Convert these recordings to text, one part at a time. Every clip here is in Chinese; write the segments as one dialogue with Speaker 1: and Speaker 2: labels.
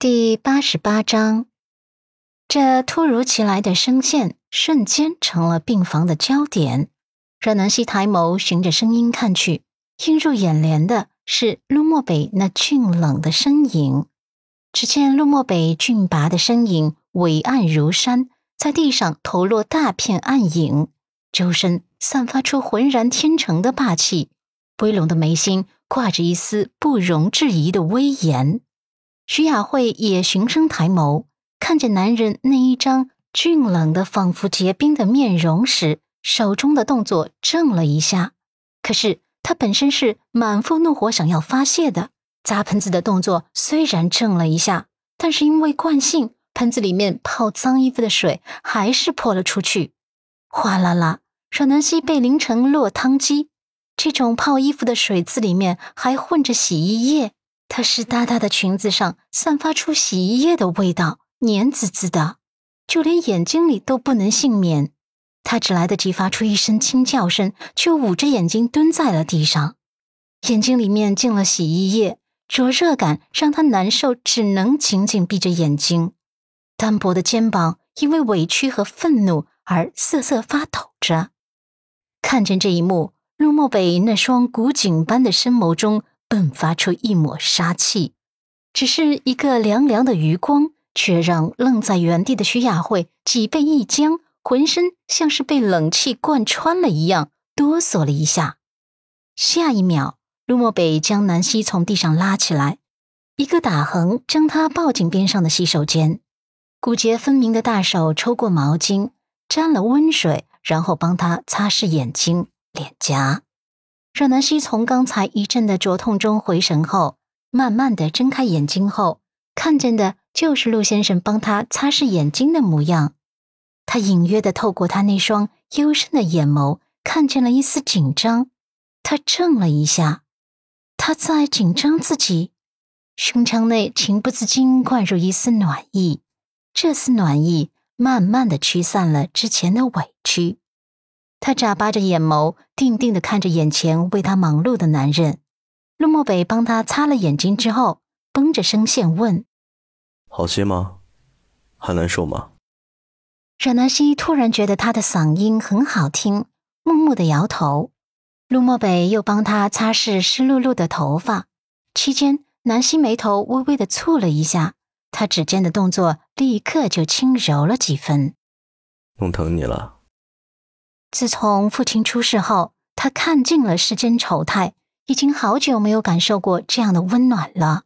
Speaker 1: 第八十八章，这突如其来的声线瞬间成了病房的焦点。阮南希抬眸，循着声音看去，映入眼帘的是陆漠北那俊冷的身影。只见陆漠北俊拔的身影伟岸如山，在地上投落大片暗影，周身散发出浑然天成的霸气，微隆的眉心挂着一丝不容置疑的威严。徐雅慧也循声抬眸，看见男人那一张俊冷的、仿佛结冰的面容时，手中的动作怔了一下。可是他本身是满腹怒火，想要发泄的，砸盆子的动作虽然怔了一下，但是因为惯性，盆子里面泡脏衣服的水还是泼了出去，哗啦啦，阮南希被淋成落汤鸡。这种泡衣服的水渍里面还混着洗衣液。她湿哒哒的裙子上散发出洗衣液的味道，黏滋滋的，就连眼睛里都不能幸免。她只来得及发出一声轻叫声，却捂着眼睛蹲在了地上。眼睛里面进了洗衣液，灼热感让她难受，只能紧紧闭着眼睛。单薄的肩膀因为委屈和愤怒而瑟瑟发抖着。看见这一幕，陆漠北那双古井般的深眸中。迸发出一抹杀气，只是一个凉凉的余光，却让愣在原地的徐雅慧脊背一僵，浑身像是被冷气贯穿了一样，哆嗦了一下。下一秒，陆漠北将南希从地上拉起来，一个打横将她抱进边上的洗手间，骨节分明的大手抽过毛巾，沾了温水，然后帮她擦拭眼睛、脸颊。阮南希从刚才一阵的灼痛中回神后，慢慢的睁开眼睛后，看见的就是陆先生帮他擦拭眼睛的模样。他隐约的透过他那双幽深的眼眸，看见了一丝紧张。他怔了一下，他在紧张自己，胸腔内情不自禁灌入一丝暖意。这丝暖意慢慢的驱散了之前的委屈。他眨巴着眼眸，定定的看着眼前为他忙碌的男人。陆漠北帮他擦了眼睛之后，绷着声线问：“
Speaker 2: 好些吗？还难受吗？”
Speaker 1: 阮南希突然觉得他的嗓音很好听，木木的摇头。陆漠北又帮他擦拭湿漉漉的头发，期间南希眉头微微的蹙了一下，他指尖的动作立刻就轻柔了几分。
Speaker 2: 弄疼你了。
Speaker 1: 自从父亲出事后，他看尽了世间丑态，已经好久没有感受过这样的温暖了。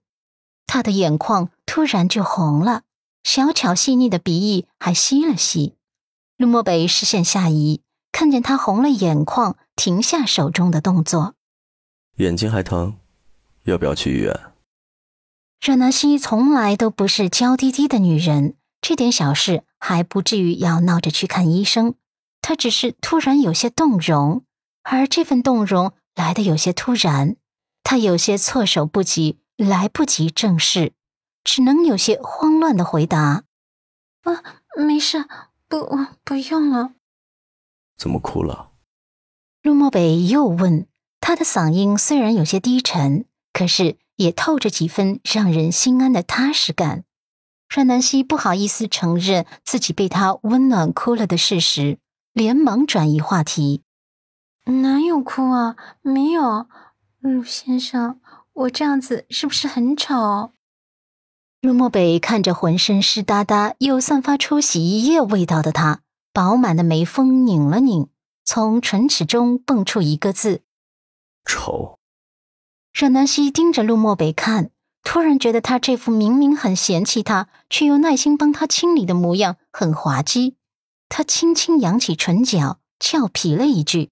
Speaker 1: 他的眼眶突然就红了，小巧细腻的鼻翼还吸了吸。陆漠北视线下移，看见他红了眼眶，停下手中的动作。
Speaker 2: 眼睛还疼，要不要去医院？
Speaker 1: 阮南希从来都不是娇滴滴的女人，这点小事还不至于要闹着去看医生。他只是突然有些动容，而这份动容来的有些突然，他有些措手不及，来不及正视，只能有些慌乱的回答：“啊，没事，不，不用了。”
Speaker 2: 怎么哭了？
Speaker 1: 陆漠北又问，他的嗓音虽然有些低沉，可是也透着几分让人心安的踏实感。阮南希不好意思承认自己被他温暖哭了的事实。连忙转移话题，哪有哭啊？没有，陆先生，我这样子是不是很丑？陆漠北看着浑身湿哒哒又散发出洗衣液味道的他，饱满的眉峰拧了拧，从唇齿中蹦出一个字：
Speaker 2: 丑。
Speaker 1: 阮南希盯着陆漠北看，突然觉得他这副明明很嫌弃他，却又耐心帮他清理的模样很滑稽。他轻轻扬起唇角，俏皮了一句：“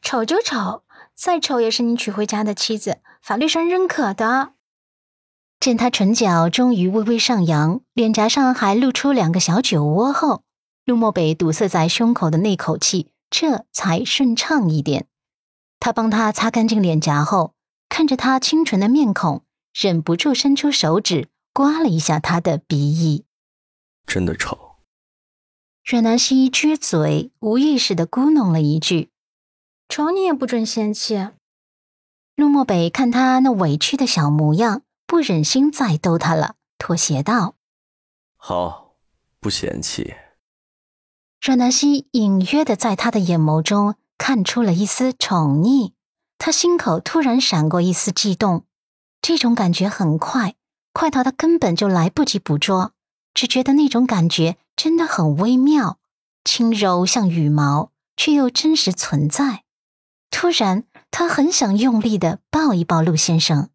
Speaker 1: 丑就丑，再丑也是你娶回家的妻子，法律上认可的。”见他唇角终于微微上扬，脸颊上还露出两个小酒窝后，陆漠北堵塞在胸口的那口气这才顺畅一点。他帮他擦干净脸颊后，看着他清纯的面孔，忍不住伸出手指刮了一下他的鼻翼：“
Speaker 2: 真的丑。”
Speaker 1: 阮南希撅嘴，无意识的咕哝了一句：“瞅你也不准嫌弃。”陆漠北看他那委屈的小模样，不忍心再逗他了，妥协道：“
Speaker 2: 好，不嫌弃。”
Speaker 1: 阮南希隐约的在他的眼眸中看出了一丝宠溺，他心口突然闪过一丝悸动，这种感觉很快，快到他根本就来不及捕捉，只觉得那种感觉真的很微妙，轻柔像羽毛，却又真实存在。突然，他很想用力的抱一抱陆先生。